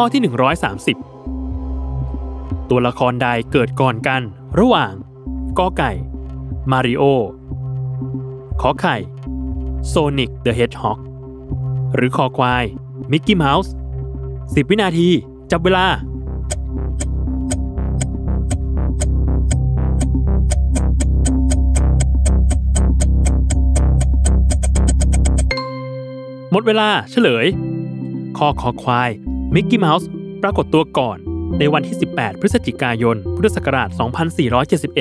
ข้อที่ 130 ตัวละครใดเกิดก่อนกัน ระหว่างกอไก่ มาริโอ ขอไข่ Sonic the Hedgehog หรือคอควาย มิกกี้เมาส์10วินาที จับเวลา หมดเวลาเฉลยคอคอควาย มิกกี้เมาส์ปรากฏตัวก่อนในวันที่ 18 พฤศจิกายน พุทธศักราช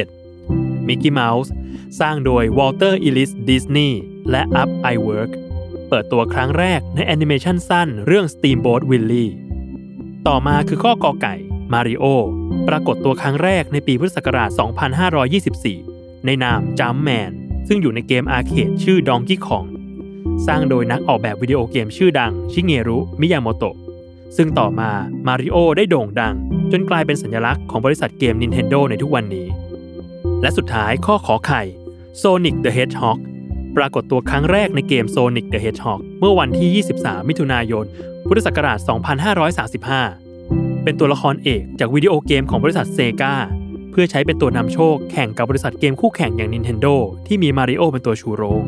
2471 มิกกี้เมาส์สร้างโดยวอลเตอร์อีไลแอสดิสนีย์และ Ub Iwerks เปิดตัวครั้งแรกในแอนิเมชันสั้นเรื่อง Steamboat Willie ต่อมาคือข้อกอไก่มาริโอปรากฏตัวครั้งแรกในปีพุทธศักราช 2524 ในนาม Jumpmanซึ่งอยู่ในเกมอาร์เคดชื่อ Donkey Kong สร้างโดยนักออกแบบวิดีโอเกมชื่อดังชิเงรุ มิยาโมโตะ ซึ่งต่อมามาริโอได้โด่งดัง จนกลายเป็นสัญลักษณ์ของบริษัทเกม Nintendo ในทุกวันนี้ และสุดท้ายข้อขอไข่ Sonic the Hedgehog ปรากฏตัวครั้งแรกในเกม Sonic the Hedgehog เมื่อวันที่ 23 มิถุนายน พุทธศักราช 2535 เป็นตัวละครเอกจากวิดีโอเกมของบริษัทเซกาเพื่อใช้เป็นตัวนำโชคแข่งกับบริษัทเกมคู่แข่งอย่าง Nintendo ที่มีมาริโอเป็นตัวชูโรง